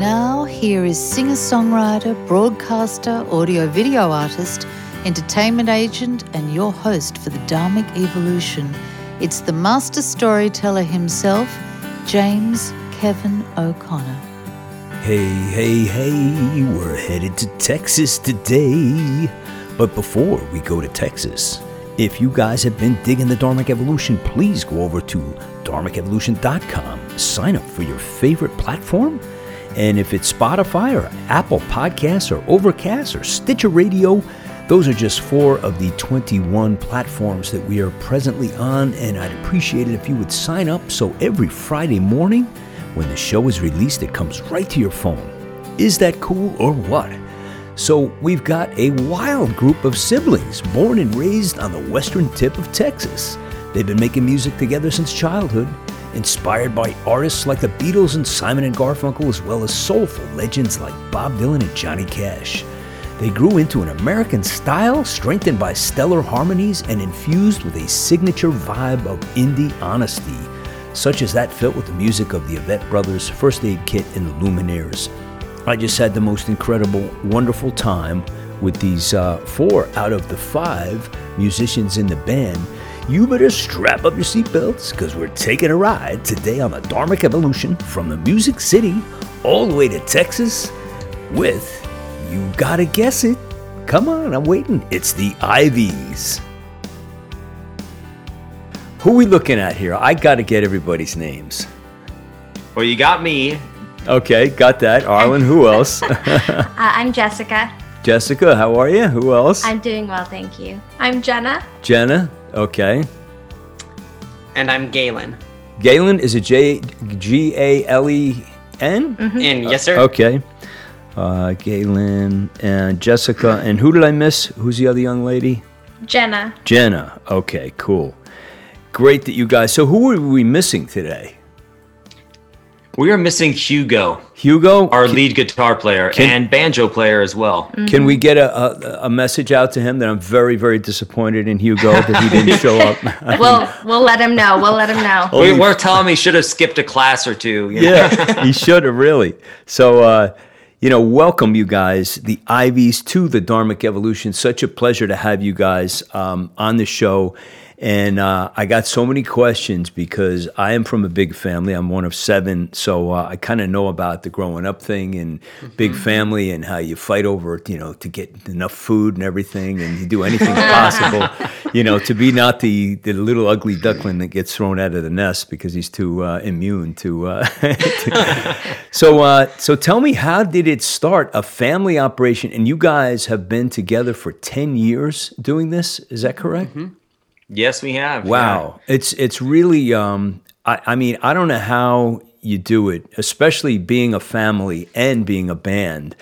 now, here is singer songwriter, broadcaster, audio video artist, entertainment agent, and your host for the Dharmic Evolution. It's the master storyteller himself, James Kevin O'Connor. Hey, hey, hey, we're headed to Texas today. But before we go to Texas, if you guys have been digging the Dharmic Evolution, please go over to dharmicevolution.com, sign up for your favorite platform. And if it's Spotify or Apple Podcasts or Overcast or Stitcher Radio, those are just four of the 21 platforms that we are presently on. And I'd appreciate it if you would sign up so every Friday morning when the show is released, it comes right to your phone. Is that cool or what? So, we've got a wild group of siblings born and raised on the western tip of Texas. They've been making music together since childhood, inspired by artists like the Beatles and Simon and Garfunkel, as well as soulful legends like Bob Dylan and Johnny Cash. They grew into an American style, strengthened by stellar harmonies and infused with a signature vibe of indie honesty, such as that felt with the music of the Avett Brothers, First Aid Kit, and the Lumineers. I just had the most incredible, wonderful time with these uh, four out of the five musicians in the band you better strap up your seatbelts because we're taking a ride today on the Dharmic Evolution from the Music City all the way to Texas with, you gotta guess it. Come on, I'm waiting. It's the Iveys. Who we looking at here? I gotta get everybody's names. Well, you got me. Okay, got that. Arlen, who else? uh, I'm Jessica. Jessica, how are you? Who else? I'm doing well, thank you. I'm Jenna. Jenna, okay. And I'm Galen. Galen is a J G A L E N? Mm-hmm. In, yes, sir. Okay. Uh, Galen and Jessica. And who did I miss? Who's the other young lady? Jenna. Jenna. Okay, cool. Great that you guys. So, who are we missing today? We are missing Hugo. Hugo, our can, lead guitar player can, and banjo player as well. Mm-hmm. Can we get a, a, a, message out to him that I'm very very disappointed in Hugo that he didn't show up? we'll we'll let him know. We'll let him know. we, are telling him he should have skipped a class or two. You know? Yeah, he should have really. So. Uh, you know, welcome you guys, the Iveys, to the Dharmic Evolution. Such a pleasure to have you guys um, on the show. And uh, I got so many questions because I am from a big family. I'm one of seven, so uh, I kind of know about the growing up thing and mm-hmm. big family and how you fight over, you know, to get enough food and everything, and you do anything possible, you know, to be not the the little ugly duckling that gets thrown out of the nest because he's too uh, immune to. Uh, to so, uh, so tell me, how did it start? A family operation, and you guys have been together for ten years doing this. Is that correct? Mm-hmm. Yes, we have. Wow, yeah. it's it's really. Um, I, I mean, I don't know how you do it, especially being a family and being a band.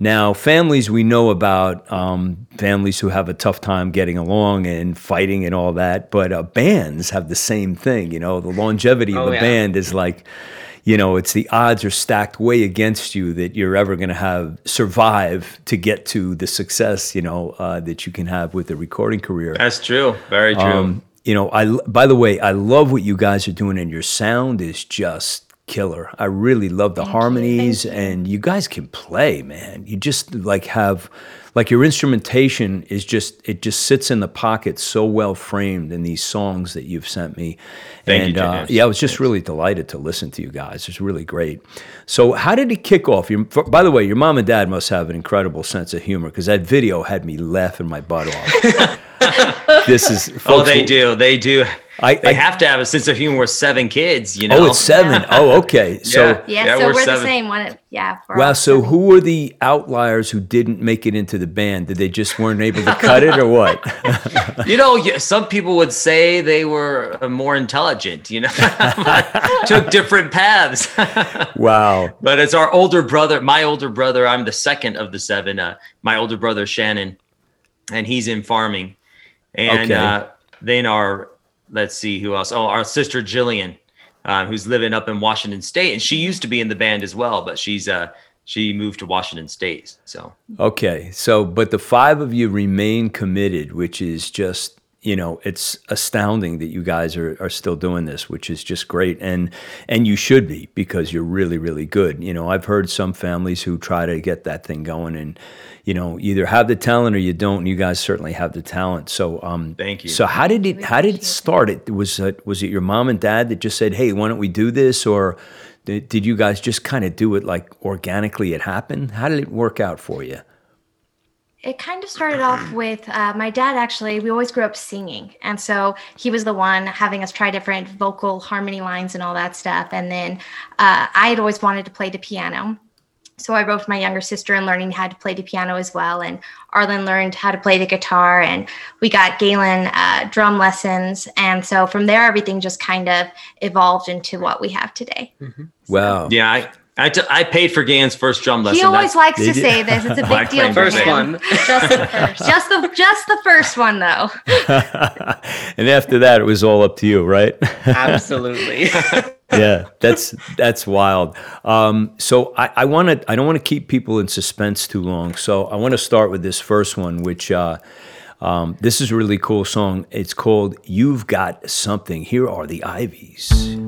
Now, families we know about um, families who have a tough time getting along and fighting and all that, but uh, bands have the same thing. You know, the longevity oh, of a yeah. band is like you know, it's the odds are stacked way against you that you're ever going to have survive to get to the success, you know, uh, that you can have with a recording career. That's true. Very true. Um, you know, I by the way, I love what you guys are doing, and your sound is just killer. I really love the Thank harmonies, you. and you guys can play, man. You just like have like your instrumentation is just it just sits in the pocket so well framed in these songs that you've sent me. Thank and you, uh, yeah, I was just really delighted to listen to you guys. It's really great. So, how did it kick off? Your, by the way, your mom and dad must have an incredible sense of humor because that video had me laughing my butt off. this is folks, oh, they do, they do. I, they I, have to have a sense of humor with seven kids, you know. Oh, it's seven. Oh, okay. So yeah, yeah, yeah so we're, we're the same. One, yeah. Wow. So seven. who were the outliers who didn't make it into the band? Did they just weren't able to cut it, or what? you know, some people would say they were more intelligent. You know, took different paths. wow. But it's our older brother. My older brother. I'm the second of the seven. Uh, my older brother Shannon, and he's in farming, and okay. uh, then our let's see who else. Oh, our sister Jillian, uh, who's living up in Washington State, and she used to be in the band as well, but she's uh she moved to Washington State. So okay, so but the five of you remain committed, which is just you know it's astounding that you guys are, are still doing this which is just great. And and you should be because you're really really good. You know i've heard some families who try to get that thing going and you know either have the talent or you don't and you guys certainly have the talent. So um thank you. so how did it how did it start? It was it was it your mom and dad that just said hey why don't we do this? Or did, did you guys just kind of do it like organically it happened? How did it work out for you it kind of started off with uh, my dad actually we always grew up singing. And so he was the one having us try different vocal harmony lines and all that stuff. And then uh, i had always wanted to play the piano. So i wrote my younger sister and learning how to play the piano as well. And arlen learned how to play the guitar. And we got galen uh, drum lessons. And so from there everything just kind of evolved into what we have today. Mm-hmm. so, wow. Yeah I, I, t- I paid for Galen's first drum lesson. He always That's, likes to say this. It's a big deal for first him. One. Just the first. just the just the first one though. and after that, it was all up to you, right? Absolutely. yeah, that's that's wild. Um, so I, I want to I don't want to keep people in suspense too long. So I want to start with this first one, which. Uh, um, this is a really cool song. It's called You've Got Something. Here are the Iveys.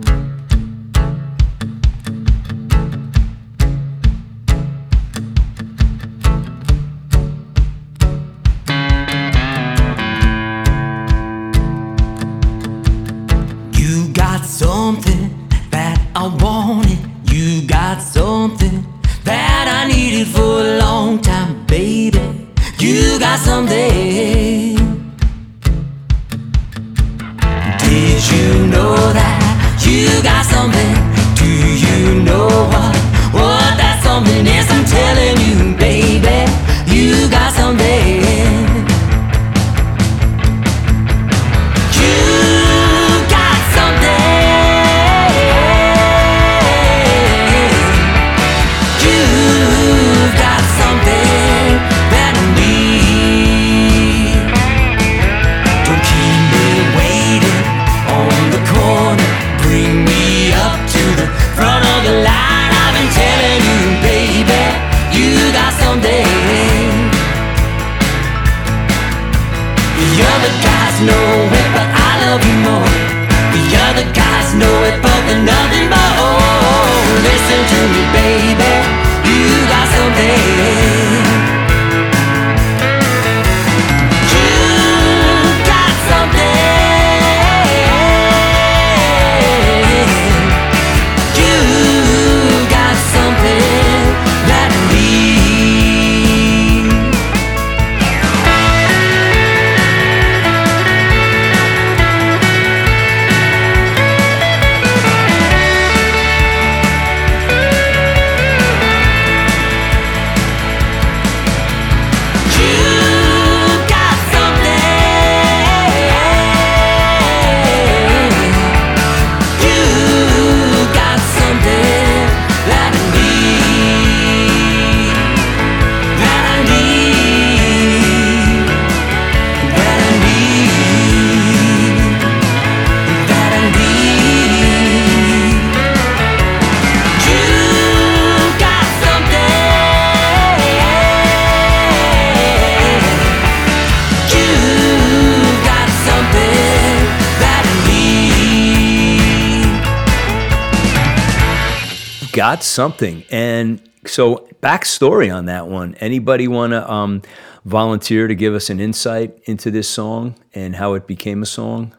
Got something. And so, backstory on that one. Anybody want to um, volunteer to give us an insight into this song and how it became a song?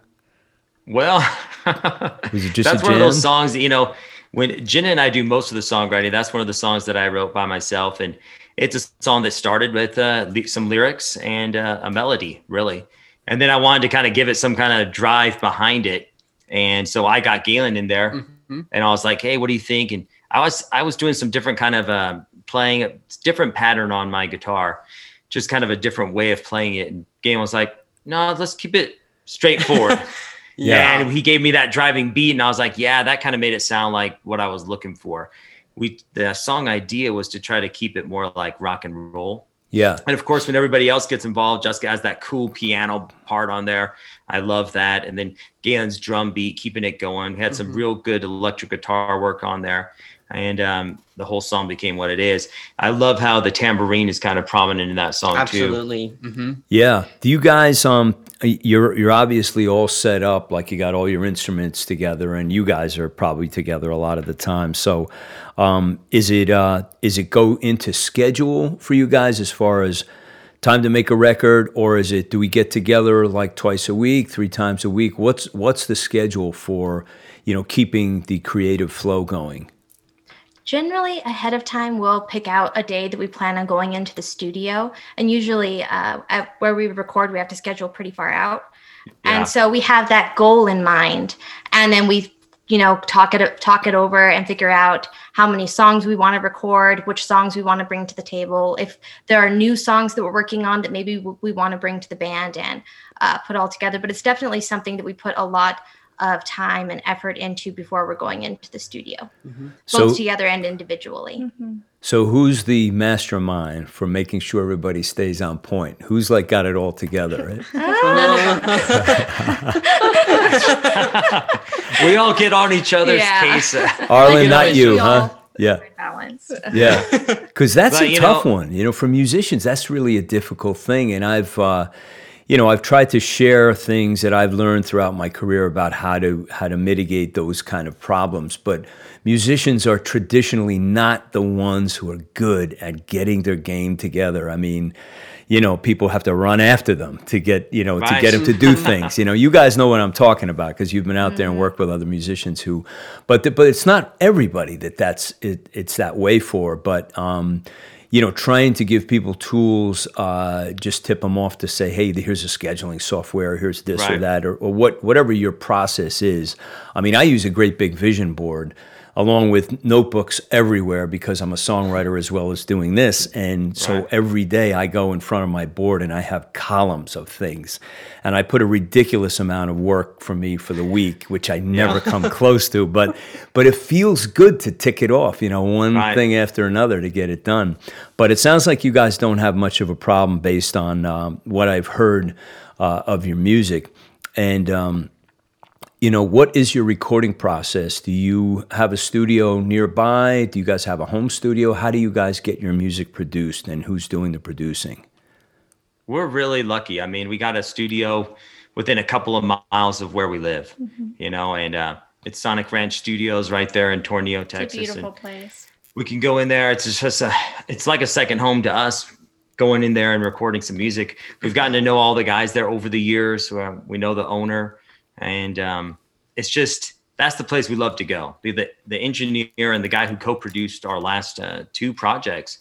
Well, was it just that's one of those songs that, you know, when Jenna and I do most of the songwriting, that's one of the songs that I wrote by myself. And it's a song that started with uh, some lyrics and uh, a melody, really. And then I wanted to kind of give it some kind of drive behind it. And so I got Galen in there mm-hmm. and I was like, hey, what do you think? And I was I was doing some different kind of uh, playing a different pattern on my guitar, just kind of a different way of playing it. And Galen was like, no, let's keep it straightforward. yeah. And he gave me that driving beat, and I was like, yeah, that kind of made it sound like what I was looking for. We the song idea was to try to keep it more like rock and roll. Yeah. And of course, when everybody else gets involved, Jessica has that cool piano part on there. I love that. And then Galen's drum beat, keeping it going. We had some mm-hmm. real good electric guitar work on there and um, the whole song became what it is. I love how the tambourine is kind of prominent in that song Absolutely. too. Absolutely. Mm-hmm. Yeah. Do you guys? Um, you're you're obviously all set up, like you got all your instruments together, and you guys are probably together a lot of the time. So, um, is it uh, is it go into schedule for you guys as far as time to make a record, or is it do we get together like twice a week, three times a week? What's what's the schedule for you know keeping the creative flow going? Generally ahead of time we'll pick out a day that we plan on going into the studio. And usually uh, at where we record we have to schedule pretty far out. Yeah. and so we have that goal in mind. And then we you know talk it talk it over and figure out how many songs we want to record which songs we want to bring to the table. If there are new songs that we're working on that maybe we want to bring to the band and uh, put all together. But it's definitely something that we put a lot of time and effort into before we're going into the studio, mm-hmm. both so, together and individually. Mm-hmm. So, who's the mastermind for making sure everybody stays on point? Who's like got it all together? We all get on each other's yeah. case. Arlen, not you, huh? Yeah. Balance. yeah. Because that's but, a tough know, one. You know, for musicians, that's really a difficult thing. And I've, uh, you know, I've tried to share things that I've learned throughout my career about how to how to mitigate those kind of problems. But musicians are traditionally not the ones who are good at getting their game together. I mean, you know, people have to run after them to get, you know, right. to get them to do things. You know, you guys know what I'm talking about because you've been out mm-hmm. there and mm-hmm. worked with other musicians who, but the, but it's not everybody that that's it, it's that way for. But um, you know, trying to give people tools, uh, just tip them off to say, hey, here's a scheduling software, here's this right. or that, or, or what, whatever your process is. I mean, I use a great big vision board along with notebooks everywhere because I'm a songwriter as well as doing this. And so every day I go in front of my board and I have columns of things. And I put a ridiculous amount of work for me for the week, which I never yeah. come close to. But but it feels good to tick it off, you know, one right. thing after another to get it done. But it sounds like you guys don't have much of a problem based on um, what I've heard uh, of your music. And um, you know, what is your recording process? Do you have a studio nearby? Do you guys have a home studio? How do you guys get your music produced and who's doing the producing? We're really lucky. I mean, we got a studio within a couple of miles of where we live, mm-hmm. you know, and uh, it's Sonic Ranch Studios right there in Tornillo, Texas. It's a beautiful place. We can go in there. It's just a, it's like a second home to us going in there and recording some music. We've gotten to know all the guys there over the years. So, we know the owner and um, it's just that's the place we love to go. The the, the engineer and the guy who co-produced our last uh, two projects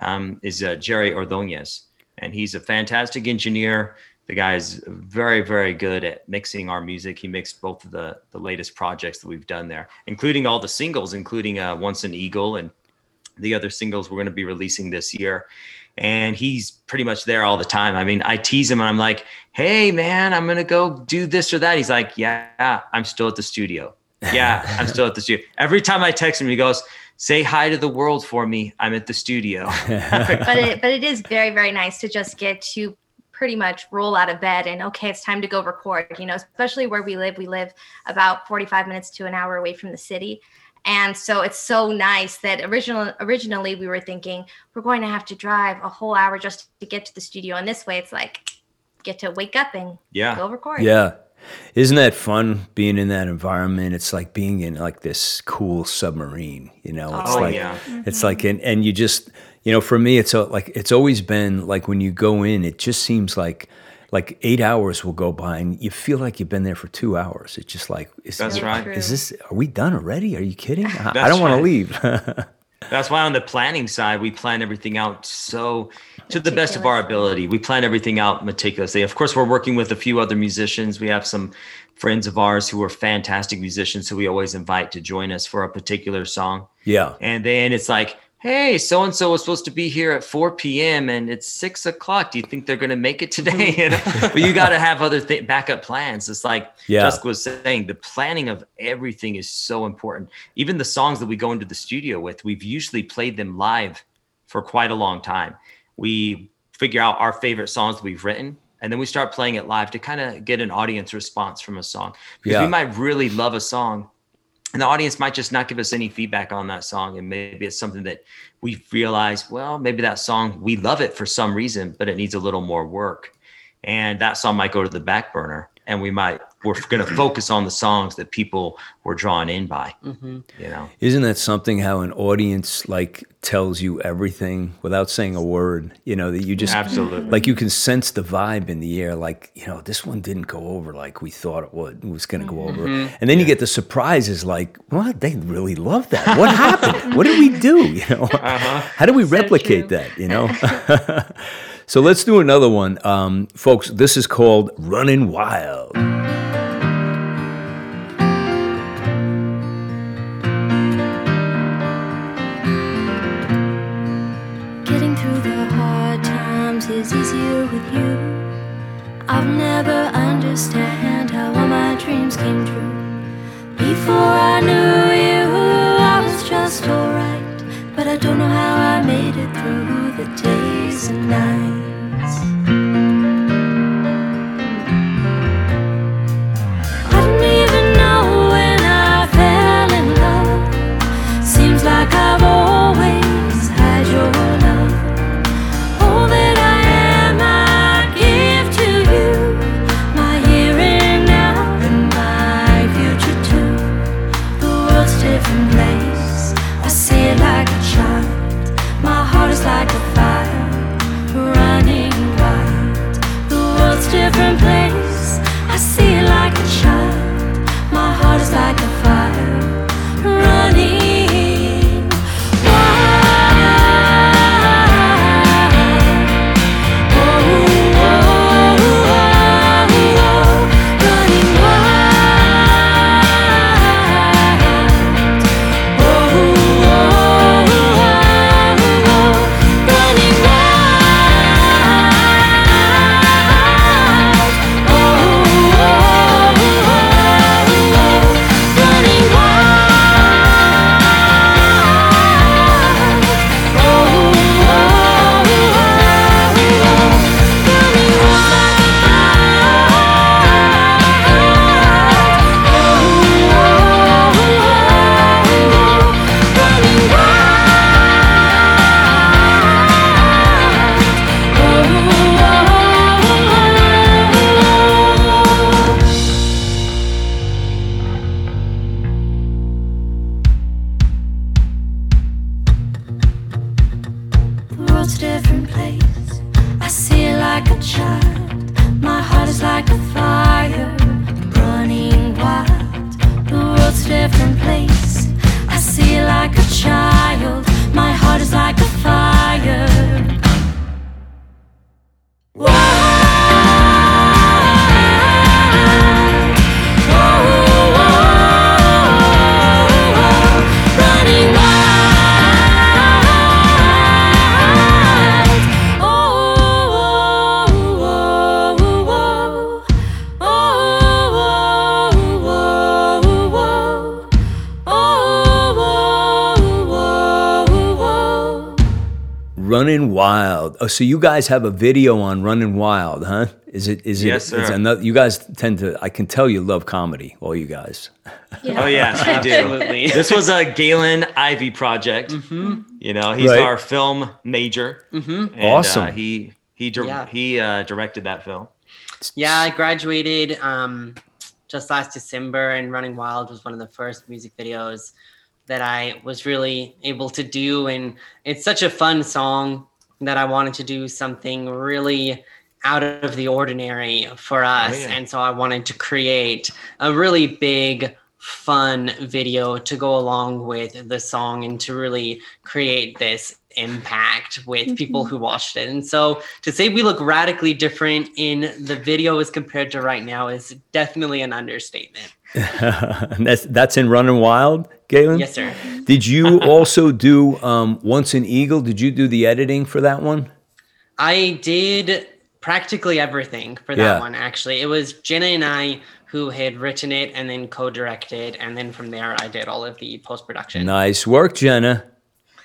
um, is uh, Jerry Ordonez, and he's a fantastic engineer. The guy is very very good at mixing our music. He mixed both of the the latest projects that we've done there, including all the singles, including uh, Once an Eagle and the other singles we're going to be releasing this year and he's pretty much there all the time. I mean, I tease him and I'm like, "Hey, man, I'm gonna go do this or that." He's like, "Yeah, I'm still at the studio. Yeah, I'm still at the studio." Every time I text him, he goes, "Say hi to the world for me. I'm at the studio." but it but it is very very nice to just get to pretty much roll out of bed and okay it's time to go record you know especially where we live we live about 45 minutes to an hour away from the city and so it's so nice that original, originally we were thinking we're going to have to drive a whole hour just to get to the studio. And this way it's like get to wake up and yeah. go record. Yeah. Isn't that fun being in that environment? It's like being in like this cool submarine, you know. It's oh, like yeah. it's like and and you just you know, for me it's a, like it's always been like when you go in, it just seems like like eight hours will go by and you feel like you've been there for two hours. It's just like, is, That's right. Is this, are we done already? Are you kidding? I, I don't want to leave. That's why on the planning side, we plan everything out so to the best of our ability. We plan everything out meticulously. Of course, we're working with a few other musicians. We have some friends of ours who are fantastic musicians who we always invite to join us for a particular song. Yeah. And then it's like, hey, so and so was supposed to be here at 4 p.m. and it's six o'clock. Do you think they're going to make it today? you know? but you got to have other th- backup plans. It's like yeah. Jessica was saying, the planning of everything is so important. Even the songs that we go into the studio with, we've usually played them live for quite a long time. We figure out our favorite songs that we've written. And then we start playing it live to kind of get an audience response from a song. Because yeah. we might really love a song, and the audience might just not give us any feedback on that song and maybe it's something that we realize well maybe that song we love it for some reason but it needs a little more work. And that song might go to the back burner and we might we're going to focus on the songs that people were drawn in by mm-hmm. you know? Isn't that something how an audience like tells you everything without saying a word? You know that you just absolutely. like you can sense the vibe in the air like you know this one didn't go over like we thought it would it was going to go over. Mm-hmm. and then yeah. you get the surprises like what? They really love that. What happened? What did we do? You know? Uh-huh. how do we replicate so that you know? So let's do another one. Um, folks this is called running wild is easier with you. I've never understand how all my dreams came true. Before I knew you, I was just alright. But I don't know how I made it through the days and nights. world's a different place. I see it like a child. My heart is like a fire, running wild. The world's a different place. I see it like a child. My heart is like Oh, so you guys have a video on Running Wild, huh? Is it? Is it? Yes, sir. Another, you guys tend to. I can tell you love comedy, all you guys. Yeah. Oh yes, we do. Absolutely. this was a Galen Ivey project. Mm-hmm. You know, he's right. our film major. Mm-hmm. And, awesome. Uh, he he yeah. he uh, directed that film. Yeah, I graduated um, just last December, and Running Wild was one of the first music videos that I was really able to do, and it's such a fun song that I wanted to do something really out of the ordinary for oh, us. Oh, yeah. And so I wanted to create a really big, fun video to go along with the song and to really create this impact with mm-hmm. people who watched it. And so to say we look radically different in the video as compared to right now is definitely an understatement. that's that's in Running Wild, Galen. Yes, sir. Did you also do um, Once an Eagle? Did you do the editing for that one? I did practically everything for that yeah. one. Actually, it was Jenna and I who had written it and then co-directed, and then from there I did all of the post production. Nice work, Jenna.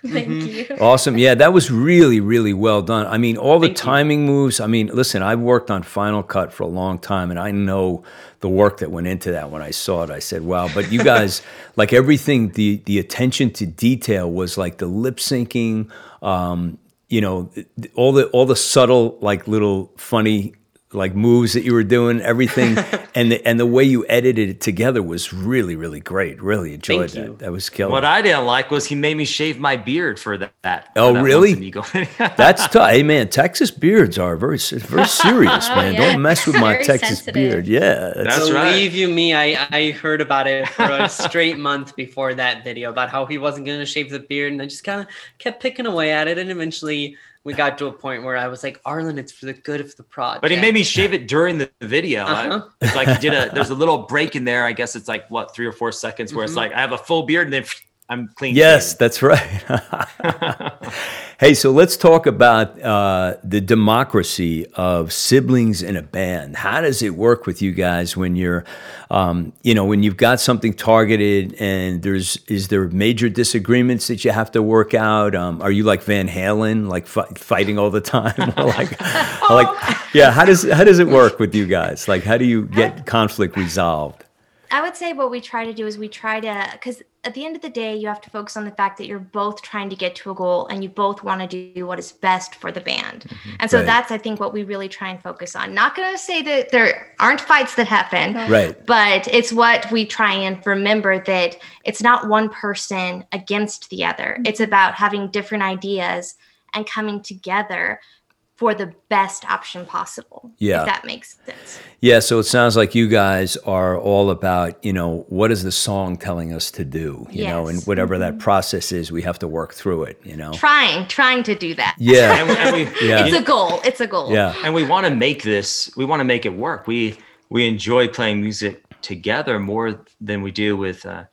Thank mm-hmm. you. Awesome. Yeah, that was really, really well done. I mean, all the Thank timing you. moves. I mean, listen, I've worked on Final Cut for a long time, and I know the work that went into that. When I saw it, I said, "Wow!" But you guys, like everything, the the attention to detail was like the lip syncing. Um, you know, all the all the subtle, like little funny like moves that you were doing, everything, and the, and the way you edited it together was really really great. Really enjoyed Thank that. you. That was killer. What I didn't like was he made me shave my beard for that. that for Oh, that really? That's tough. Hey man, Texas beards are very very serious, man. yeah. Don't mess with my Very Texas sensitive. beard. Yeah, that's, That's right. Believe you me, I, I heard about it for a straight month before that video about how he wasn't going to shave the beard. And I just kind of kept picking away at it. And eventually we got to a point where I was like, Arlen, it's for the good of the project. But he made me shave it during the video. Uh-huh. it's like he did a. There's a little break in there. I guess it's like what three or four seconds where it's Mhm. like I have a full beard and then I'm clean. yes, shaven. that's right. hey, so let's talk about uh, the democracy of siblings in a band. How does it work with you guys when you're, um, you know, when you've got something targeted and there's is there major disagreements that you have to work out? Um, are you like Van Halen, like fi- fighting all the time, or like, like, yeah? How does how does it work with you guys? Like, how do you get conflict resolved? I would say what we try to do is we try to, because at the end of the day, you have to focus on the fact that you're both trying to get to a goal and you both want to do what is best for the band. Mm-hmm. And so Right. that's, I think, what we really try and focus on. Not going to say that there aren't fights that happen, Right. but it's what we try and remember that it's not one person against the other. Mm-hmm. It's about having different ideas and coming together for the best option possible. Yeah. If that makes sense. Yeah, so it sounds like you guys are all about, you know, what is the song telling us to do, you know, and Yes. whatever that process is, we have to work through it, you know. Trying, trying to do that. Yeah, And we, and we, Yeah. It's a goal. It's a goal. yeah, and we want to make this. We want to make it work. We we enjoy playing music together more than we do with uh,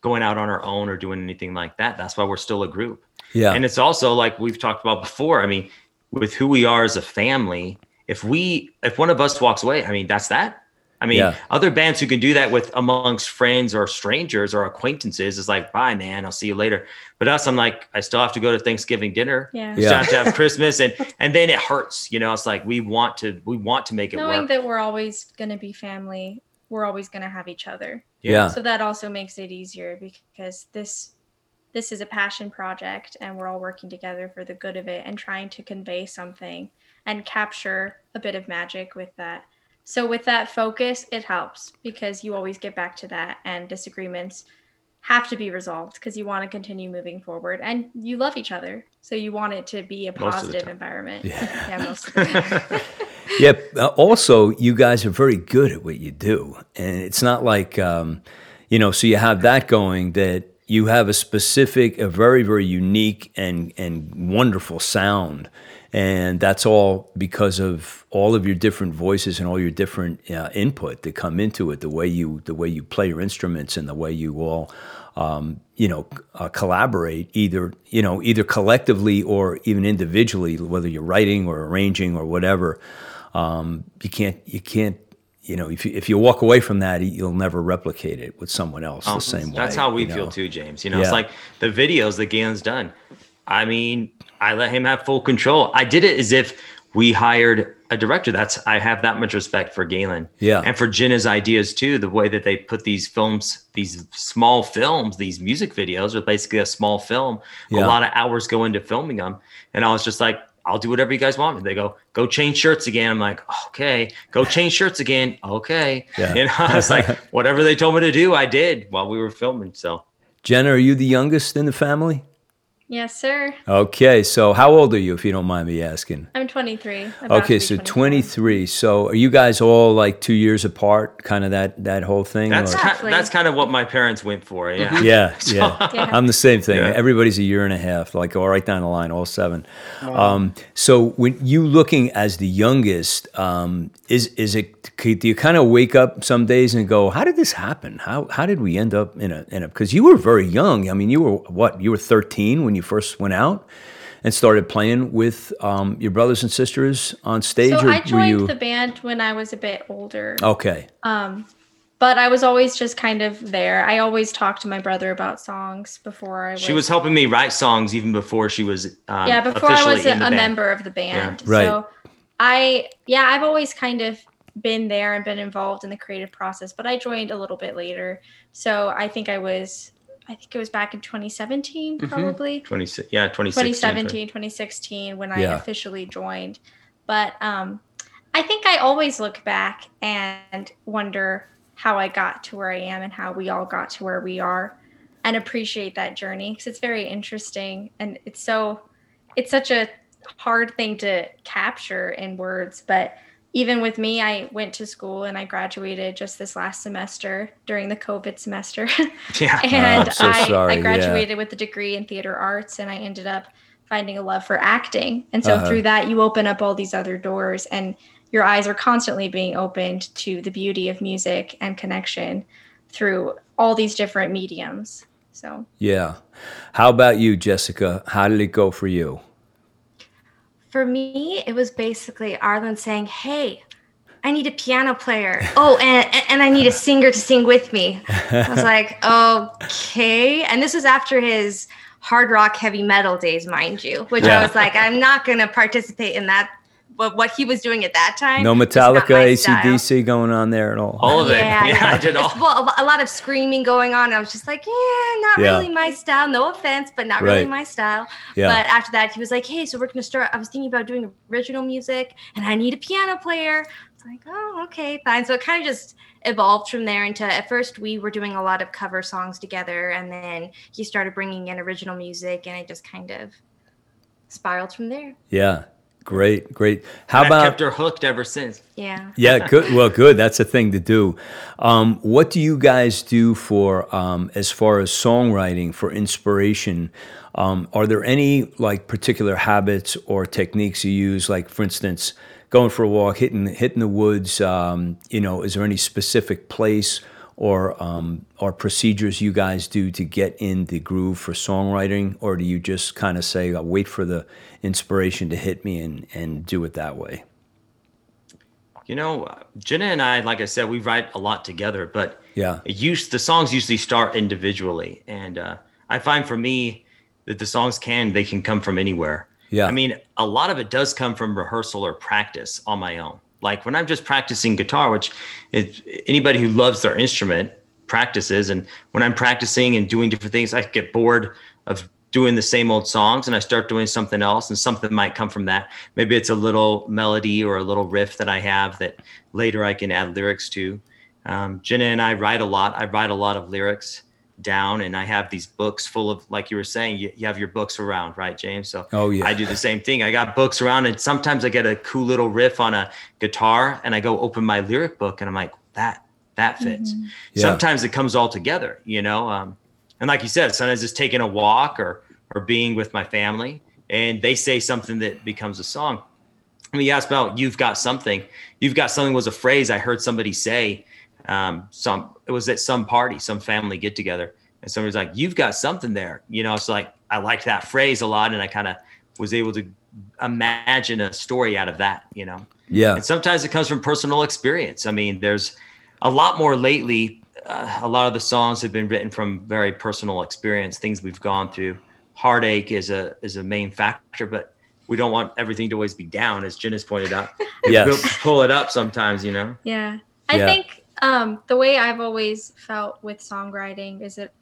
going out on our own or doing anything like that. That's why we're still a group. yeah, And it's also like we've talked about before. I mean, with who we are as a family, if we if one of us walks away, I mean, that's that. I mean, Yeah. other bands who can do that with amongst friends or strangers or acquaintances is like, bye, man, I'll see you later. But us, I'm like, I still have to go to Thanksgiving dinner. Yeah. We still have to have Christmas, and and then it hurts. You know, it's like we want to we want to make it Knowing work. that we're always going to be family, we're always going to have each other. yeah, So that also makes it easier because this this is a passion project and we're all working together for the good of it and trying to convey something and capture a bit of magic with that. So with that focus, it helps because you always get back to that and disagreements have to be resolved because you want to continue moving forward and you love each other. So you want it to be a Most positive environment. Yeah. yeah most of the time. yeah. uh, Also, you guys are very good at what you do, and it's not like, um, you know, so you have that going that you have a specific, a very, very unique and and wonderful sound, and that's all because of all of your different voices and all your different uh, input that come into it. The way you the way you play your instruments and the way you all. Um, you know, uh, collaborate either you know either collectively or even individually, whether you're writing or arranging or whatever. Um, you can't you can't you know if you if you walk away from that, you'll never replicate it with someone else Oh, the same way. That's how we you feel too, James. You know, Yeah. it's like the videos that Galen's done. I mean, I let him have full control. I did it as if we hired a director. That's I have that much respect for Galen. Yeah. And for Jenna's ideas too, the way that they put these films, these small films, these music videos are basically a small film. Yeah. A lot of hours go into filming them. And I was just like, I'll do whatever you guys want. And they go, go change shirts again. I'm like, okay, go change shirts again. Okay. Yeah. You know, I was like, whatever they told me to do, I did while we were filming. So Jenna, are you the youngest in the family? Yes, sir. Okay, so how old are you, if you don't mind me asking? I'm 23. Okay, so 24. 23. So are you guys all like two years apart, kind of that that whole thing? that's kind, that's kind of what my parents went for. Yeah. yeah, yeah. Yeah. I'm the same thing. Yeah. Everybody's a year and a half, like all right down the line, all seven. Um, so when you looking as the youngest, um, is is it? Do you kind of wake up some days and go, "How did this happen? How how did we end up in a in a?" Because you were very young. I mean, you were what? You were 13 when you first went out and started playing with um, your brothers and sisters on stage. So or I were joined you? the band when I was a bit older. okay. Um, but I was always just kind of there. I always talked to my brother about songs before I was. She was helping me write songs even before she was um, yeah, before I was a, a member of the band. Right. So I, yeah, I've always kind of been there and been involved in the creative process, but I joined a little bit later. So I think I was, I think it was back in 2017, Mm-hmm. probably. 26, yeah, 2016. 2017 2016 when i Yeah. officially joined but um I think I always look back and wonder how I got to where I am and how we all got to where we are and appreciate that journey because it's very interesting and it's so it's such a hard thing to capture in words but even with me i went to school and i graduated just this last semester during the covid semester yeah and oh, so I, sorry. I graduated yeah. with a degree in theater arts and i ended up finding a love for acting and so Uh-huh. through that you open up all these other doors and your eyes are constantly being opened to the beauty of music and connection through all these different mediums so Yeah. How about you, Jessica? How did it go for you? For me, it was basically Arlen saying, Hey, I need a piano player. Oh, and, and I need a singer to sing with me. I was like, Okay. And this was after his hard rock heavy metal days, mind you, which Yeah. I was like, I'm not going to participate in that. But what he was doing at that time, No Metallica, my style. AC/DC going on there at all? all of it Yeah, yeah, yeah. i did all Well, a- a lot of screaming going on. I was just like, yeah, not Yeah. really my style. No offense, but not really my style. Yeah. But after that, he was like, hey, so we're going to start. I was thinking about doing original music and I need a piano player. It's like, oh, okay, fine. So it kind of just evolved from there into at first we were doing a lot of cover songs together and then he started bringing in original music and it just kind of spiraled from there. Yeah. Great, great. How I've about kept her hooked ever since Yeah. Yeah, good. Well, good. That's a thing to do. Um, what do you guys do for um, as far as songwriting for inspiration? Um, are there any like particular habits or techniques you use? Like, for instance, going for a walk, hitting hitting the woods. Um, you know, is there any specific place or um, or procedures you guys do to get in the groove for songwriting, or do you just kind of say, "I'll wait for the inspiration to hit me and and do it that way"? You know, uh, Jenna and I, like I said, we write a lot together, but Yeah. it used the songs usually start individually, and uh, I find for me that the songs can they can come from anywhere. Yeah. I mean, a lot of it does come from rehearsal or practice on my own. Like when I'm just practicing guitar, which is anybody who loves their instrument practices, and when I'm practicing and doing different things, I get bored of doing the same old songs and I start doing something else and something might come from that. Maybe it's a little melody or a little riff that I have that later I can add lyrics to. Um, Jenna and I write a lot. I write a lot of lyrics down and I have these books full of, like you were saying, you, you have your books around, right, James? So Oh, yeah. I do the same thing. I got books around and sometimes I get a cool little riff on a guitar and I go open my lyric book and I'm like, that, that fits. Yeah. Sometimes it comes all together, you know? Um, and like you said, sometimes it's taking a walk or, or being with my family and they say something that becomes a song. I mean, you asked about you've got something. You've got something was a phrase I heard somebody say. Um, some it was at some party, some family get together, and somebody's like, "You've got something there." You know, it's like I liked that phrase a lot, and I kind of was able to imagine a story out of that. You know, Yeah. and sometimes it comes from personal experience. I mean, there's a lot more lately. Uh, a lot of the songs have been written from very personal experience, things we've gone through. Heartache is a is a main factor, but we don't want everything to always be down, as Jen has pointed out. Yes. We'll pull it up sometimes, you know. Yeah. I Yeah. think um, the way I've always felt with songwriting is that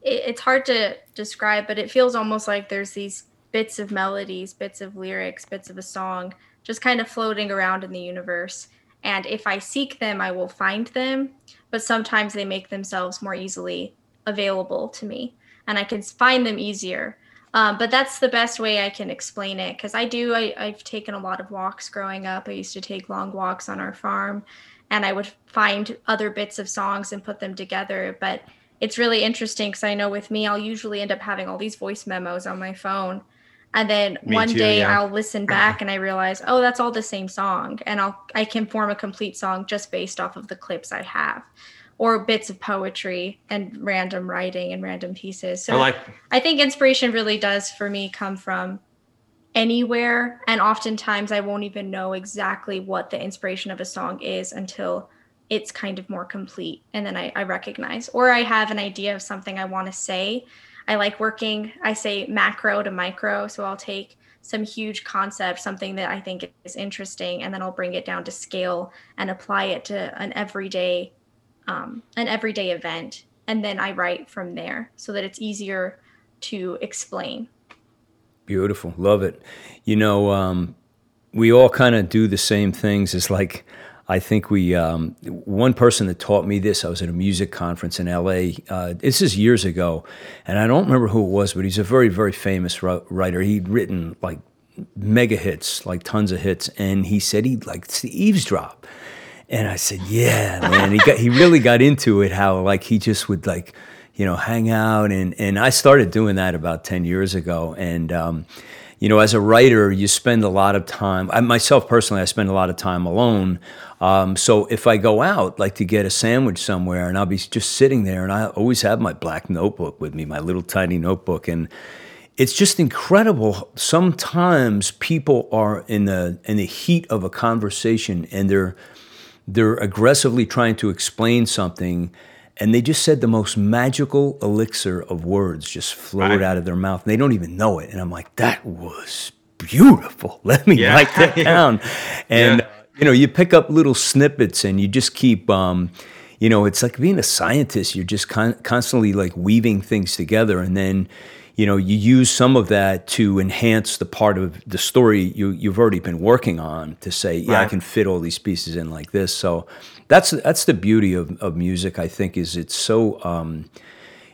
it, it's hard to describe, but it feels almost like there's these bits of melodies, bits of lyrics, bits of a song just kind of floating around in the universe. And if I seek them, I will find them, but sometimes they make themselves more easily available to me and I can find them easier. Um, but that's the best way I can explain it because I do. I, I've taken a lot of walks growing up. I used to take long walks on our farm, and I would find other bits of songs and put them together. But it's really interesting because I know with me, I'll usually end up having all these voice memos on my phone. And then Me one too, day yeah. I'll listen back and I realize, oh, that's all the same song. And I'll I can form a complete song just based off of the clips I have. Or bits of poetry and random writing and random pieces. So I like I think inspiration really does for me come from anywhere. And oftentimes I won't even know exactly what the inspiration of a song is until it's kind of more complete. And then I, I recognize, or I have an idea of something I want to say. I like working, I say macro to micro. So I'll take some huge concept, something that I think is interesting, and then I'll bring it down to scale and apply it to an everyday, um, an everyday event. And then I write from there so that it's easier to explain. Beautiful. Love it. You know, um, we all kind of do the same things. It's like I think we um, one person that taught me this. I was at a music conference in L.A. Uh, this is years ago, and I don't remember who it was, but he's a very very famous writer. He'd written like mega hits, like tons of hits, and he said he liked to eavesdrop. And I said, "Yeah, man." he got he really got into it. How like he just would like, you know, hang out, and and I started doing that about ten years ago, and. Um, you know, as a writer, you spend a lot of time. I, myself personally, I spend a lot of time alone. Um, so if I go out, like to get a sandwich somewhere, and I'll be just sitting there, and I always have my black notebook with me, my little tiny notebook, and it's just incredible. Sometimes people are in the in the heat of a conversation, and they're they're aggressively trying to explain something and they just said the most magical elixir of words just flowed right. out of their mouth and they don't even know it and i'm like that was beautiful let me yeah. write that down and yeah. you know you pick up little snippets and you just keep um, you know it's like being a scientist you're just con- constantly like weaving things together and then you know you use some of that to enhance the part of the story you you've already been working on to say yeah right. I can fit all these pieces in like this so that's that's the beauty of, of music I think is it's so um,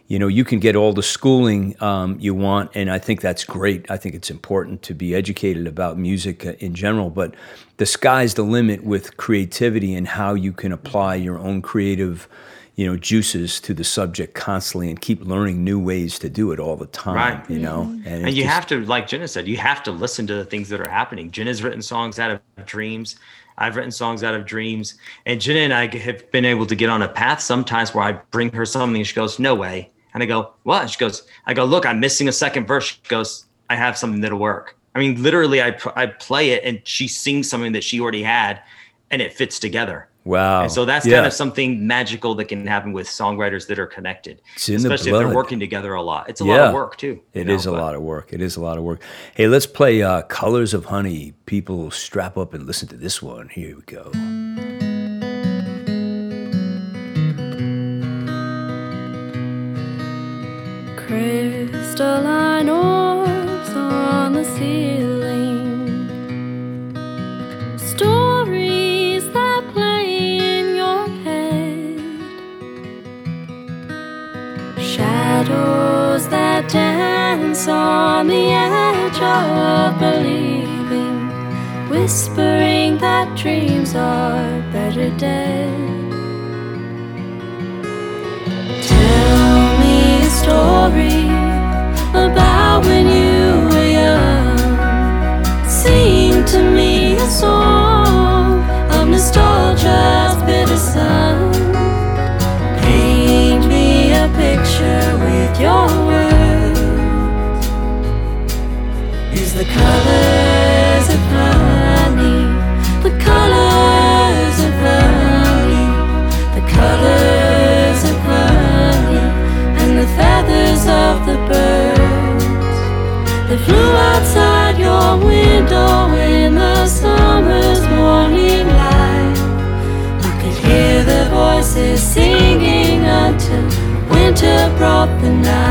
you know you can get all the schooling um, you want and I think that's great I think it's important to be educated about music uh, in general but the sky's the limit with creativity and how you can apply your own creative you know juices to the subject constantly and keep learning new ways to do it all the time right. you know mm-hmm. and, and you just, have to like jenna said you have to listen to the things that are happening jenna's written songs out of dreams i've written songs out of dreams. And jenna and i have been able to get on a path sometimes where i bring her something and she goes no way. And i go what? She goes i go look i'm missing a second verse. She goes i have something that'll work. I mean literally i, I play it and she sings something that she already had and it fits together Wow. And so that's yeah. kind of something magical that can happen with songwriters that are connected, especially the if they're working together a lot. It's a yeah. lot of work too. It know, is a but. lot of work. It is a lot of work. Hey, let's play uh, Colors of Honey. People strap up and listen to this one. Here we go. Crystalline orbs on the ceiling. Dance on the edge of believing, whispering that dreams are better dead. Tell me a story about when you were young. Sing to me a song of nostalgia's bitter sun. Paint me a picture with your words the colors of honey, the colors of honey, the colors of honey, and the feathers of the birds that flew outside your window in the summer's morning light. I could hear the voices singing until winter brought the night.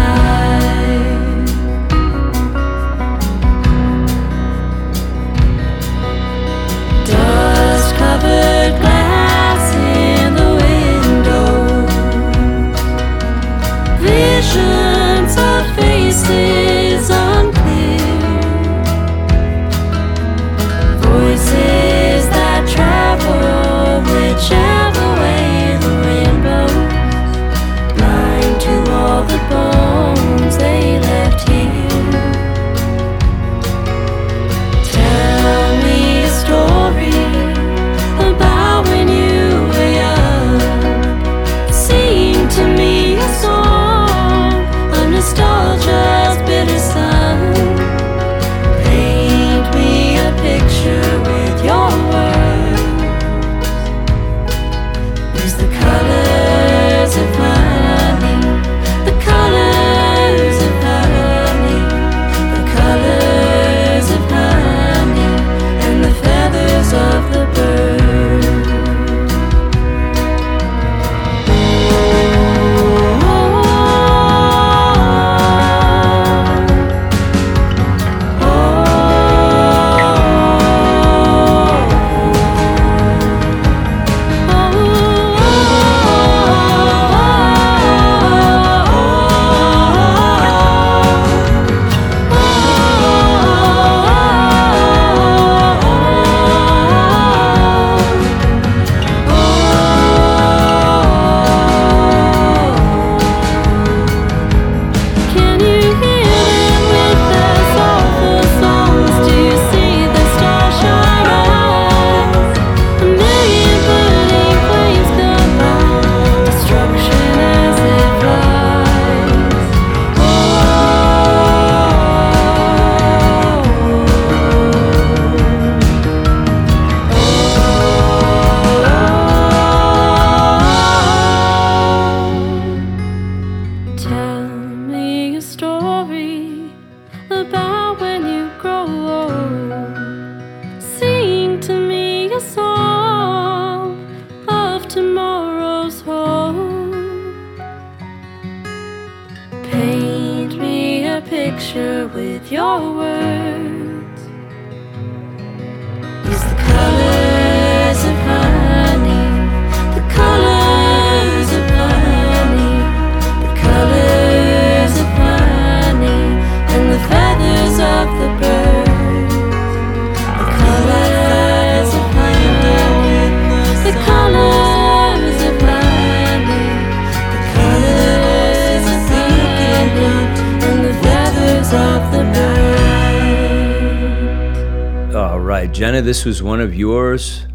This was one of yours.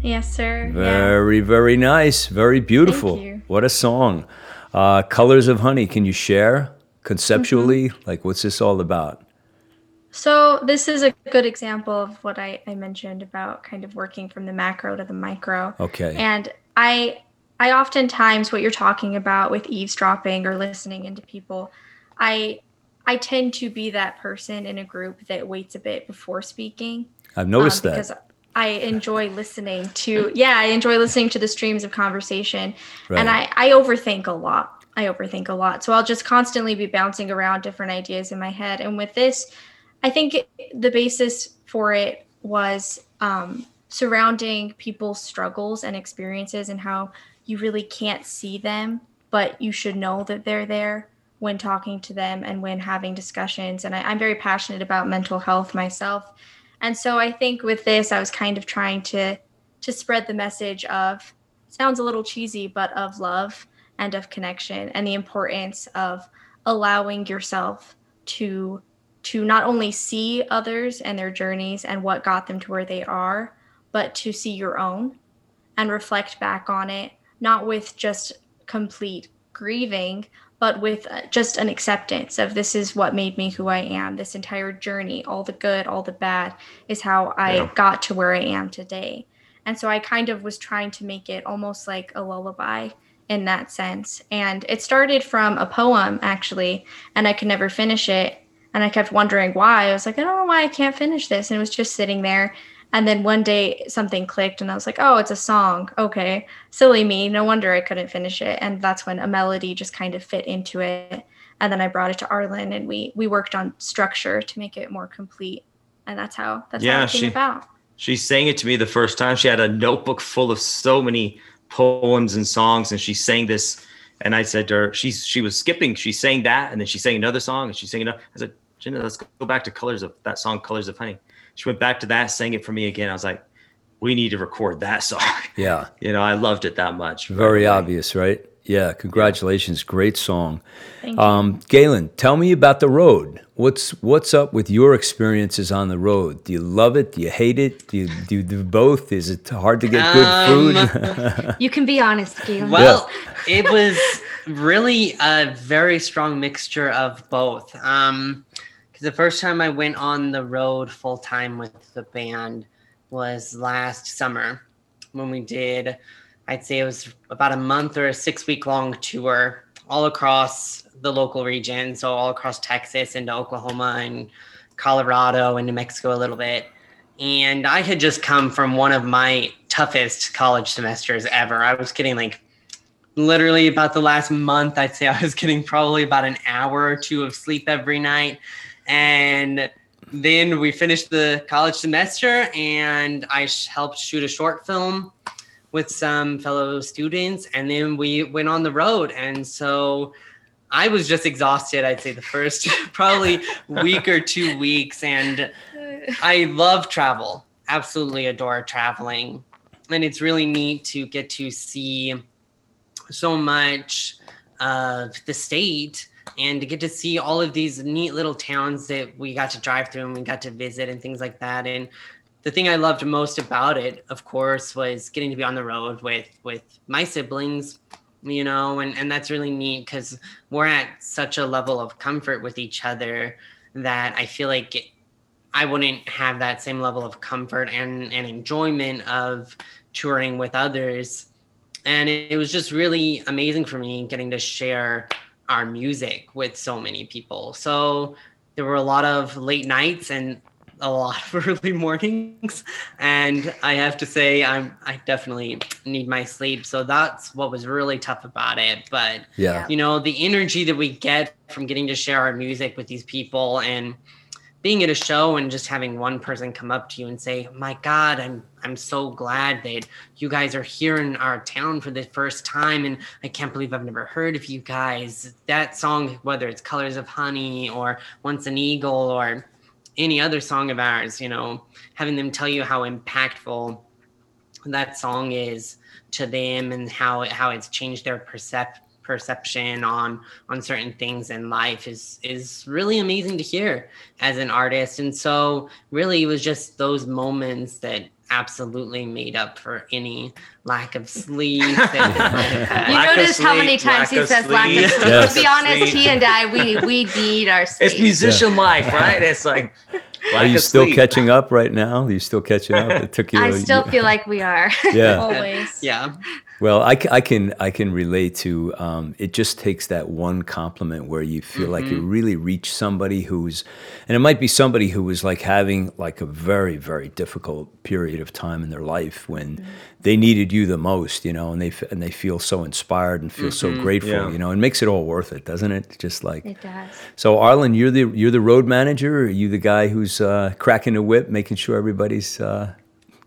Yes, sir. Yeah. Very, very nice. Very beautiful. What a song. Uh, Colors of Honey, can you share conceptually? Mm-hmm. Like, what's this all about? So this is a good example of what I, I mentioned about kind of working from the macro to the micro. Okay. And I I oftentimes what you're talking about with eavesdropping or listening into people, I I tend to be that person in a group that waits a bit before speaking. I've noticed um, that. because I enjoy listening to yeah, I enjoy listening to the streams of conversation. And I, I overthink a lot. I overthink a lot. So I'll just constantly be bouncing around different ideas in my head. And with this, I think the basis for it was um, surrounding people's struggles and experiences and how you really can't see them, but you should know that they're there when talking to them and when having discussions. And I, I'm very passionate about mental health myself. And so I think with this, I was kind of trying to to spread the message of sounds a little cheesy, but of love and of connection and the importance of allowing yourself to to not only see others and their journeys and what got them to where they are, but to see your own and reflect back on it, not with just complete grieving, but with uh, just an acceptance of this is what made me who I am. This entire journey, all the good, all the bad, is how I Yeah. got to where I am today. And so I kind of was trying to make it almost like a lullaby in that sense. And it started from a poem, actually, and I could never finish it. And I kept wondering why. I was like, I don't know why I can't finish this. And it was just sitting there. And then one day something clicked, and I was like, oh, it's a song. Okay. Silly me. No wonder I couldn't finish it. And that's when a melody just kind of fit into it. And then I brought it to Arlen, and we we worked on structure to make it more complete. And that's how that's how Yeah, it came she- about. She sang it to me the first time. She had a notebook full of so many poems and songs, and she sang this. And I said to her, she's she was skipping. She sang that, and then she sang another song, and she sang another. I said, Jenna, let's go back to Colors of that song, Colors of Honey. She went back to that, sang it for me again. I was like, we need to record that song. Yeah. you know, I loved it that much. Very Right obvious, right? Yeah. Congratulations. Great song. Thank you. Um, Galen, tell me about the road. What's what's up with your experiences on the road? Do you love it? Do you hate it? Do you do, you do both? Is it hard to get good Um, food? You can be honest, Galen. Well, it was really a very strong mixture of both. Um, because the first time I went on the road full time with the band was last summer when we did, I'd say it was about a month or a six week long tour all across the local region. So all across Texas into Oklahoma and Colorado and New Mexico a little bit. And I had just come from one of my toughest college semesters ever. I was getting like literally about the last month, I'd say I was getting probably about an hour or two of sleep every night. And then we finished the college semester, and I helped shoot a short film with some fellow students. And then we went on the road. And so I was just exhausted, I'd say, the first probably week or two weeks. And I love travel, absolutely adore traveling. And it's really neat to get to see so much of the state and to get to see all of these neat little towns that we got to drive through and we got to visit and things like that. And the thing I loved most about it, of course, was getting to be on the road with with my siblings, you know, and, and that's really neat because we're at such a level of comfort with each other that I feel like it, I wouldn't have that same level of comfort and, and enjoyment of touring with others. And it, it was just really amazing for me getting to share our music with so many people. So there were a lot of late nights and a lot of early mornings. And I have to say I'm I definitely need my sleep. So that's what was really tough about it. But yeah. you know, the energy that we get from getting to share our music with these people and being at a show and just having one person come up to you and say, "My God, I'm I'm so glad that you guys are here in our town for the first time, and I can't believe I've never heard of you guys." That song, whether it's "Colors of Honey" or "Once an Eagle" or any other song of ours, you know, having them tell you how impactful that song is to them and how how it's changed their perception perception on on certain things in life is is really amazing to hear as an artist and so really it was just those moments that absolutely made up for any lack of sleep. you noticed how many times he says sleep. lack of sleep. Yes. To be honest, he and I, we we need our sleep. It's musician yeah. life, right? It's like. Are you still sleep. catching up right now? Are you still catching up? It took you. I still feel like we are. Yeah. Always. Yeah. Well, I, I, can I can relate to um, it. Just takes that one compliment where you feel mm-hmm. like you mm-hmm. really reach somebody who's, and it might be somebody who was like having like a very very difficult period of time in their life when mm-hmm. they needed you the most, you know, and they and they feel so inspired and feel mm-hmm. so grateful, yeah. you know, and makes it all worth it, doesn't it? Just like it does. So, Arlen, you're the you're the road manager. are you the guy who's uh, cracking the whip, making sure everybody's uh,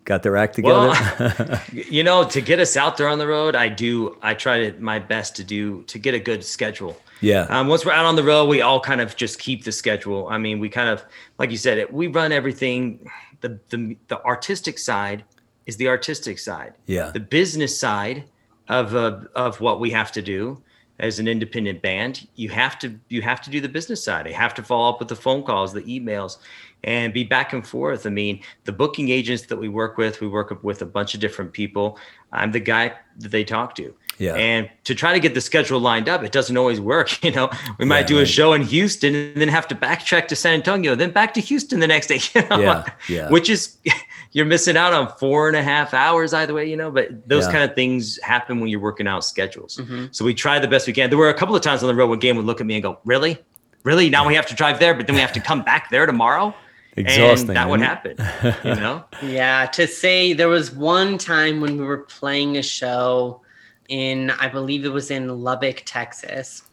got their act together? Well, you know, to get us out there on the road, I do. I try to, my best to do to get a good schedule. Yeah. Um, once we're out on the road, we all kind of just keep the schedule. I mean, we kind of, like you said, we run everything. The the the artistic side is the artistic side. Yeah. The business side of uh, of what we have to do as an independent band, you have to you have to do the business side. You have to follow up with the phone calls, the emails, and be back and forth. I mean, the booking agents that we work with, we work with a bunch of different people. I'm the guy that they talk to. Yeah. And to try to get the schedule lined up, it doesn't always work. You know, we might yeah, do right. a show in Houston and then have to backtrack to San Antonio, then back to Houston the next day. You know? Yeah. Yeah. Which is you're missing out on four and a half hours either way, you know. But those yeah. kind of things happen when you're working out schedules. Mm-hmm. So we try the best we can. There were a couple of times on the road when Galen would look at me and go, Really? Really? Now we have to drive there, but then we have to come back there tomorrow exhausting. And that would happen, you know? yeah. To say there was one time when we were playing a show in, I believe it was in Lubbock, Texas.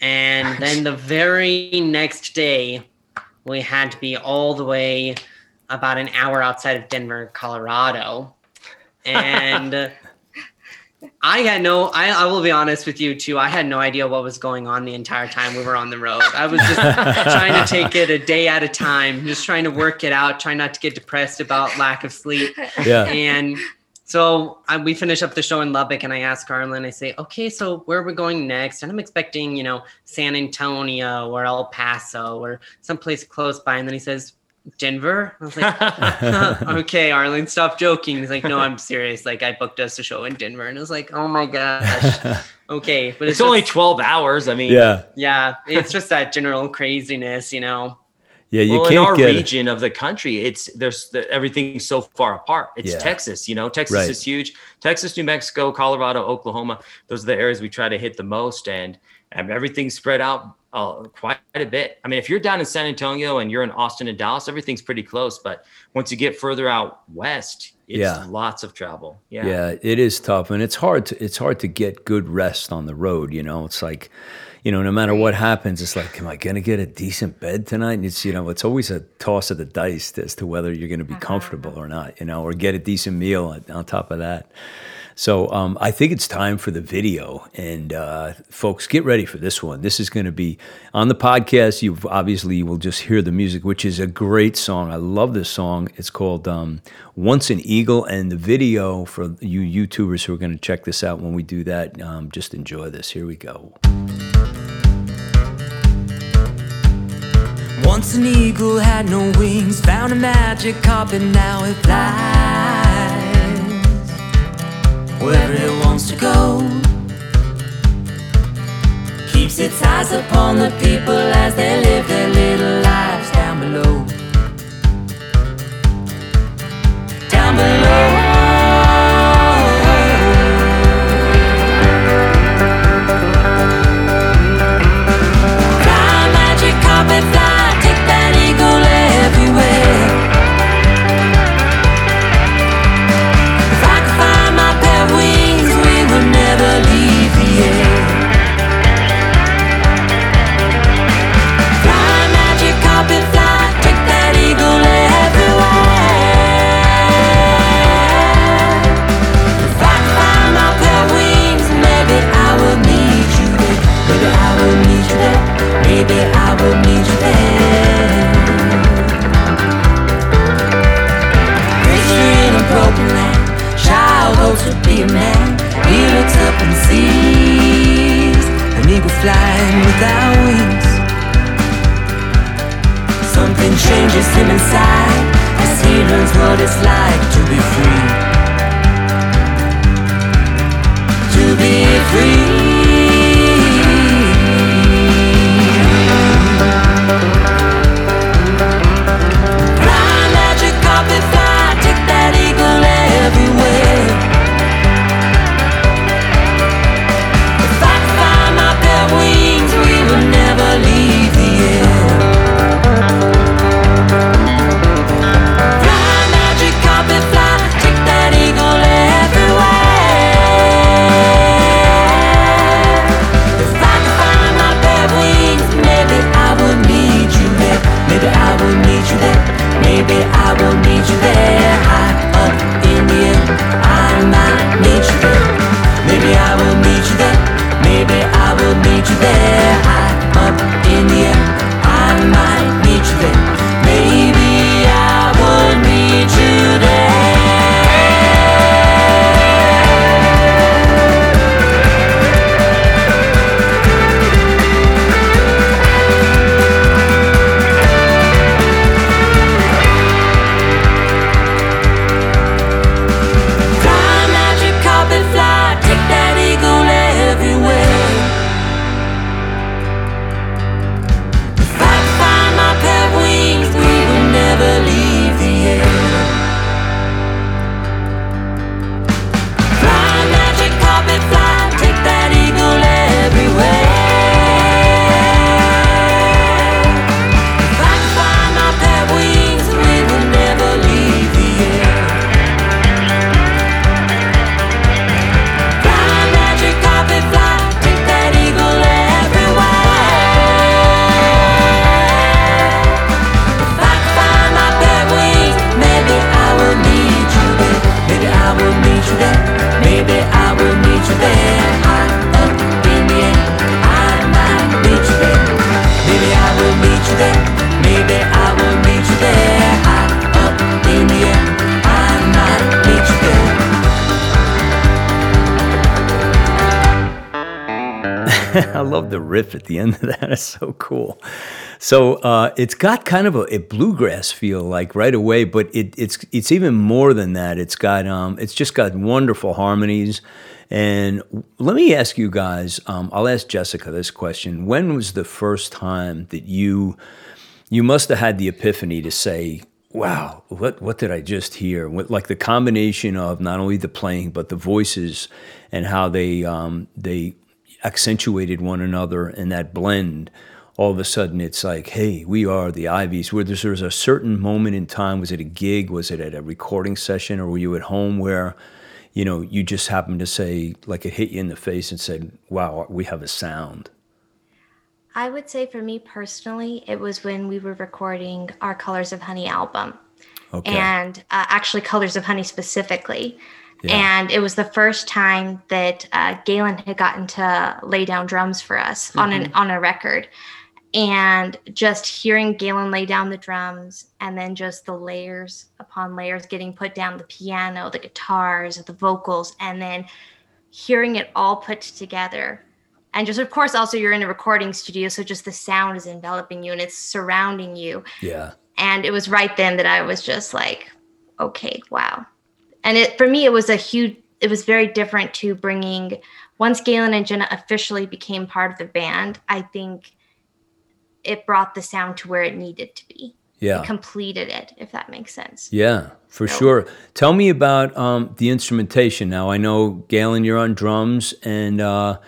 And then the very next day, we had to be all the way about an hour outside of Denver, Colorado. And I had no, I, I will be honest with you too. I had no idea what was going on the entire time we were on the road. I was just trying to take it a day at a time, just trying to work it out, trying not to get depressed about lack of sleep. Yeah. And so I, we finish up the show in Lubbock, and I ask Arlen, I say, okay, so where are we going next? And I'm expecting, you know, San Antonio or El Paso or someplace close by. And then he says, Denver? I was like, okay, Arlen, stop joking. He's like, no, I'm serious. Like, I booked us a show in Denver. And I was like, oh my gosh. Okay. But it's, it's only 12 hours. I mean, yeah. Yeah. It's just that general craziness, you know? Yeah, you well, can't in our get region of the country, it's there's the, everything's so far apart. It's yeah. Texas, you know, Texas right. is huge. Texas, New Mexico, Colorado, Oklahoma. Those are the areas we try to hit the most, and, and everything's spread out uh, quite a bit. I mean, if you're down in San Antonio and you're in Austin and Dallas, everything's pretty close. But once you get further out west, it's yeah. lots of travel. Yeah, yeah, it is tough, and it's hard to it's hard to get good rest on the road. You know, it's like, you know, no matter what happens, it's like, am I going to get a decent bed tonight? And it's you know, it's always a toss of the dice as to whether you're going to be uh-huh. comfortable or not. You know, or get a decent meal on top of that. So um, I think it's time for the video. And uh, folks, get ready for this one. This is going to be on the podcast. You obviously will just hear the music, which is a great song. I love this song. It's called um, Once an Eagle. And the video for you YouTubers who are going to check this out when we do that, um, just enjoy this. Here we go. Once an eagle had no wings, found a magic carpet, now it flies wherever it wants to go. Keeps its eyes upon the people as they live their little lives sees an eagle flying without wings. Something changes him inside as he learns what it's like to be free. To be free. I love the riff at the end of that. It's so cool. So uh, it's got kind of a, a bluegrass feel, like right away, but it, it's it's even more than that. It's got um, it's just got wonderful harmonies. And let me ask you guys. Um, I'll ask Jessica this question: When was the first time that you you must have had the epiphany to say, "Wow, what what did I just hear?" What, like the combination of not only the playing but the voices and how they um, they accentuated one another and that blend. All of a sudden, it's like, hey, we are the Iveys. Where there's, there's a certain moment in time. Was it a gig? Was it at a recording session, or were you at home where, you know, you just happened to say, like, it hit you in the face and said, "Wow, we have a sound." I would say for me personally, it was when we were recording our Colors of Honey album. Okay. And uh, actually, Colors of Honey specifically. Yeah. And it was the first time that uh, Galen had gotten to lay down drums for us on an on a record, and just hearing Galen lay down the drums, and then just the layers upon layers getting put down, the piano, the guitars, the vocals, and then hearing it all put together. And just of course also you're in a recording studio so just the sound is enveloping you and it's surrounding you. Yeah. and it was right then that i was just like okay wow and it for me it was a huge it was very different to bringing once galen and jenna officially became part of the band i think it brought the sound to where it needed to be Yeah. it completed it if that makes sense Yeah, for So- sure. Tell me about um, the instrumentation. Now, I know Galen, you're on drums, and uh,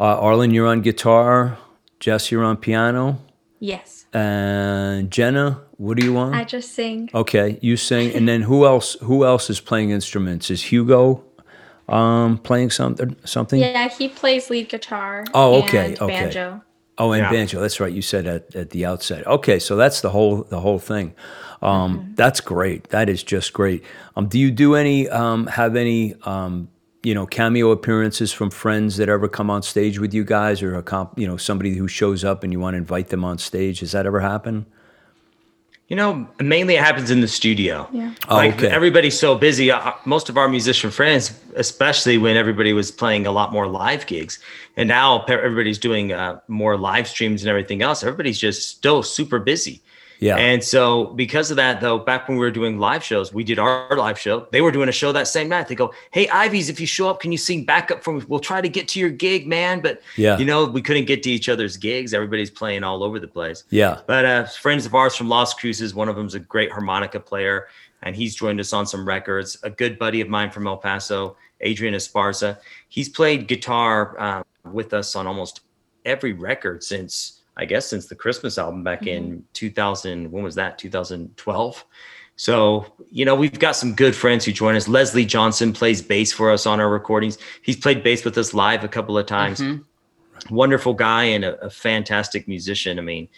uh, Arlen, you're on guitar. Jess, you're on piano. Yes. And Jenna, what do you want? I just sing. okay, you sing. And then who else? Who else is playing instruments? Is Hugo um, playing something? Something? Yeah, he plays lead guitar. Oh, okay, and okay. Banjo. Oh, and Yeah. banjo. That's right. You said at, at the outset. Okay, so that's the whole the whole thing. Um, That's great. That is just great. Um, do you do any um, have any um, you know, cameo appearances from friends that ever come on stage with you guys, or a comp, you know, somebody who shows up and you want to invite them on stage? Has that ever happened? You know, mainly it happens in the studio. Yeah. Oh, like okay. everybody's so busy. Uh, most of our musician friends, especially when everybody was playing a lot more live gigs, and now everybody's doing uh, more live streams and everything else. Everybody's just still super busy. Yeah. And so, because of that, though, back when we were doing live shows, we did our live show. They were doing a show that same night. They go, "Hey, Iveys, if you show up, can you sing backup for me? We'll try to get to your gig, man." But Yeah. you know, we couldn't get to each other's gigs. Everybody's playing all over the place. Yeah. But uh, friends of ours from Las Cruces, one of them's a great harmonica player, and he's joined us on some records. A good buddy of mine from El Paso, Adrian Esparza, he's played guitar uh, with us on almost every record since I guess since the Christmas album back in mm-hmm. 2000. When was that? 2012. So, you know, we've got some good friends who join us. Leslie Johnson plays bass for us on our recordings. He's played bass with us live a couple of times mm-hmm. wonderful guy and a, a fantastic musician. I mean,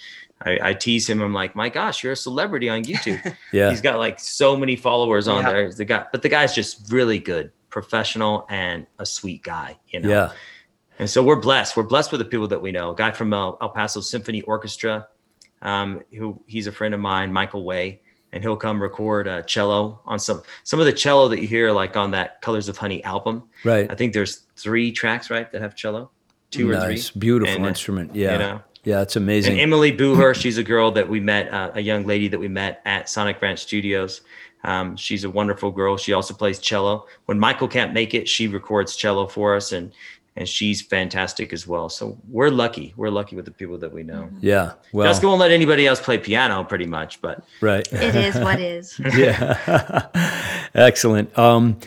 I, I tease him. I'm like, my gosh, you're a celebrity on YouTube. Yeah. He's got like so many followers on Yeah. there. The guy, but the guy's just really good, professional, and a sweet guy. You know. Yeah. And so we're blessed. We're blessed with the people that we know. A guy from El, El Paso Symphony Orchestra, um, who he's a friend of mine, Michael Way, and he'll come record uh, cello on some some of the cello that you hear like on that Colors of Honey album. Right. I think there's three tracks right that have cello, two or three. nice. Beautiful And, uh, instrument. Yeah. know. Yeah, it's amazing. And. Emily Booher, she's a girl that we met, uh, a young lady that we met at Sonic Ranch Studios. Um, she's a wonderful girl. She also plays cello. When Michael can't make it, she records cello for us, and and she's fantastic as well. So we're lucky. We're lucky with the people that we know. yeah. Well, Jessica won't let anybody else play piano, pretty much, but right. It is what is. yeah. Excellent. Um,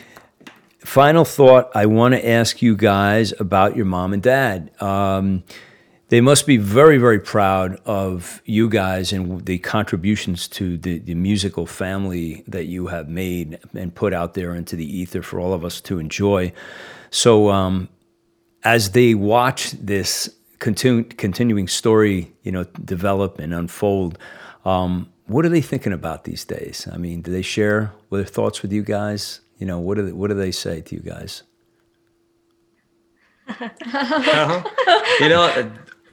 final thought I want to ask you guys about your mom and dad. Um, they must be very, very proud of you guys and the contributions to the, the musical family that you have made and put out there into the ether for all of us to enjoy. So, um, as they watch this continu- continuing story, you know, develop and unfold, um, what are they thinking about these days? I mean, do they share their thoughts with you guys? You know, what do they, what do they say to you guys? you know uh,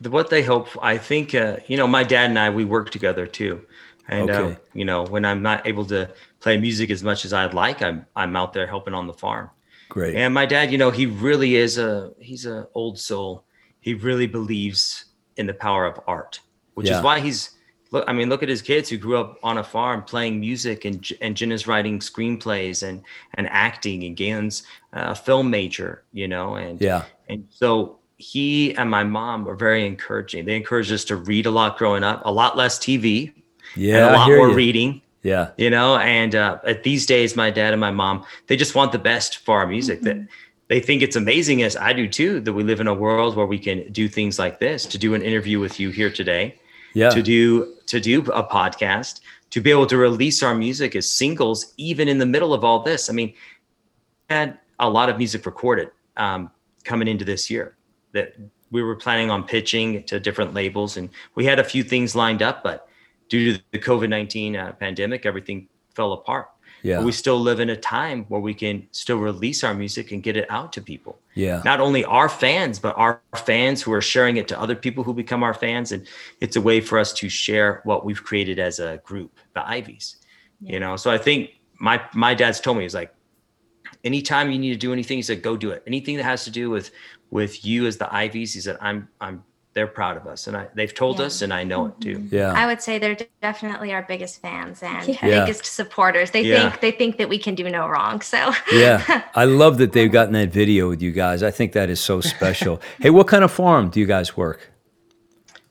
what they hope i think uh, you know my dad and i we work together too and uh, you know when i'm not able to play music as much as i'd like i'm i'm out there helping on the farm Great. and my dad you know he really is a he's a old soul he really believes in the power of art which Yeah. is why he's look i mean look at his kids who grew up on a farm playing music and and jenna's writing screenplays and and acting and galen's uh, a film major you know and Yeah. and so he and my mom were very encouraging. They encouraged us to read a lot growing up, a lot less TV, Yeah. and a lot more you. reading. Yeah. You know, and uh, at these days, my dad and my mom, they just want the best for our music. That they think it's amazing, as I do too, that we live in a world where we can do things like this. To do an interview with you here today, Yeah. to do to do a podcast, to be able to release our music as singles, even in the middle of all this. I mean, had a lot of music recorded um, coming into this year that we were planning on pitching to different labels, and we had a few things lined up, but due to the COVID nineteen uh, pandemic, everything fell apart. Yeah. But we still live in a time where we can still release our music and get it out to people Yeah. not only our fans, but our fans who are sharing it to other people who become our fans. And it's a way for us to share what we've created as a group, the Iveys. You know, so I think my my dad's told me he's like, anytime you need to do anything, he said, go do it. Anything that has to do with with you as the Iveys, he said, I'm I'm they're proud of us. And I they've told Yeah. us and I know it too. Yeah. I would say they're definitely our biggest fans and Yeah. Yeah. biggest supporters. They Yeah. think they think that we can do no wrong. So yeah. I love that they've gotten that video with you guys. I think that is so special. hey, what kind of farm do you guys work?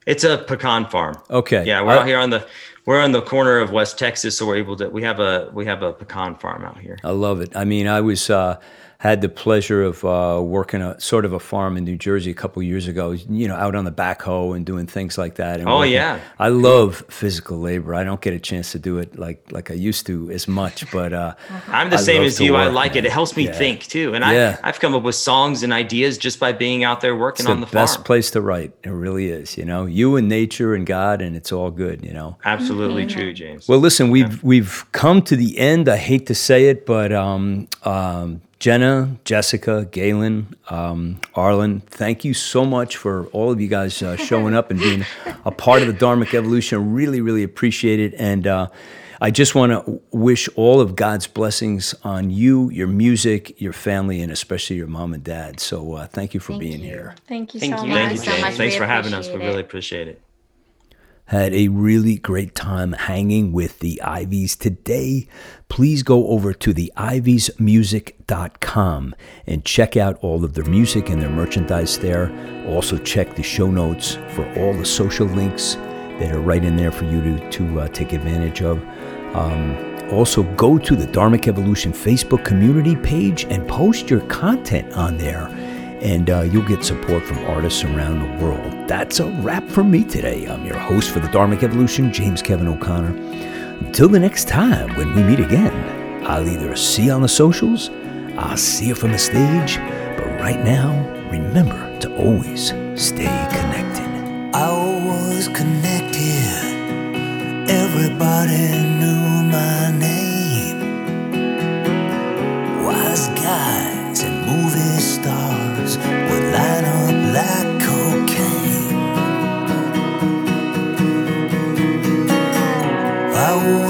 It's a pecan farm. Okay. Yeah, we're I- out here on the we're on the corner of West Texas, so we're able to we have a we have a pecan farm out here. I love it. I mean, I was uh, had the pleasure of uh, working a sort of a farm in New Jersey a couple years ago. You know, out on the backhoe and doing things like that. And Oh, working. yeah. I love physical labor. I don't get a chance to do it like like I used to as much, but uh, I'm the I same as to you. I like it. man. It helps me Yeah. think too. And Yeah. I, I've come up with songs and ideas just by being out there working it's on the farm. best place to write. It really is. You know, you and nature and God, and it's all good. You know. Absolutely true, James. Well, listen, we've we've come to the end. I hate to say it, but um, um, Jenna, Jessica, Galen, um, Arlen, thank you so much for all of you guys uh, showing up and being a part of the Dharmic Evolution. Really, really appreciate it. And uh, I just want to wish all of God's blessings on you, your music, your family, and especially your mom and dad. So uh, thank you for Thank being you. here. Thank you Thank so you. much. Thank you, so much. Thanks We for having us. We really appreciate it. Had a really great time hanging with the Iveys today. Please go over to the iviesmusic.com and check out all of their music and their merchandise there. Also, check the show notes for all the social links that are right in there for you to, to uh, take advantage of. Um, also, go to the Dharmic Evolution Facebook community page and post your content on there and uh, you'll get support from artists around the world. That's a wrap for me today. I'm your host for the Dharmic Evolution, James Kevin O'Connor. Until the next time when we meet again, I'll either see you on the socials, I'll see you from the stage, but right now, remember to always stay connected. I was connected. Everybody knew my name. Wise guys and movie stars I was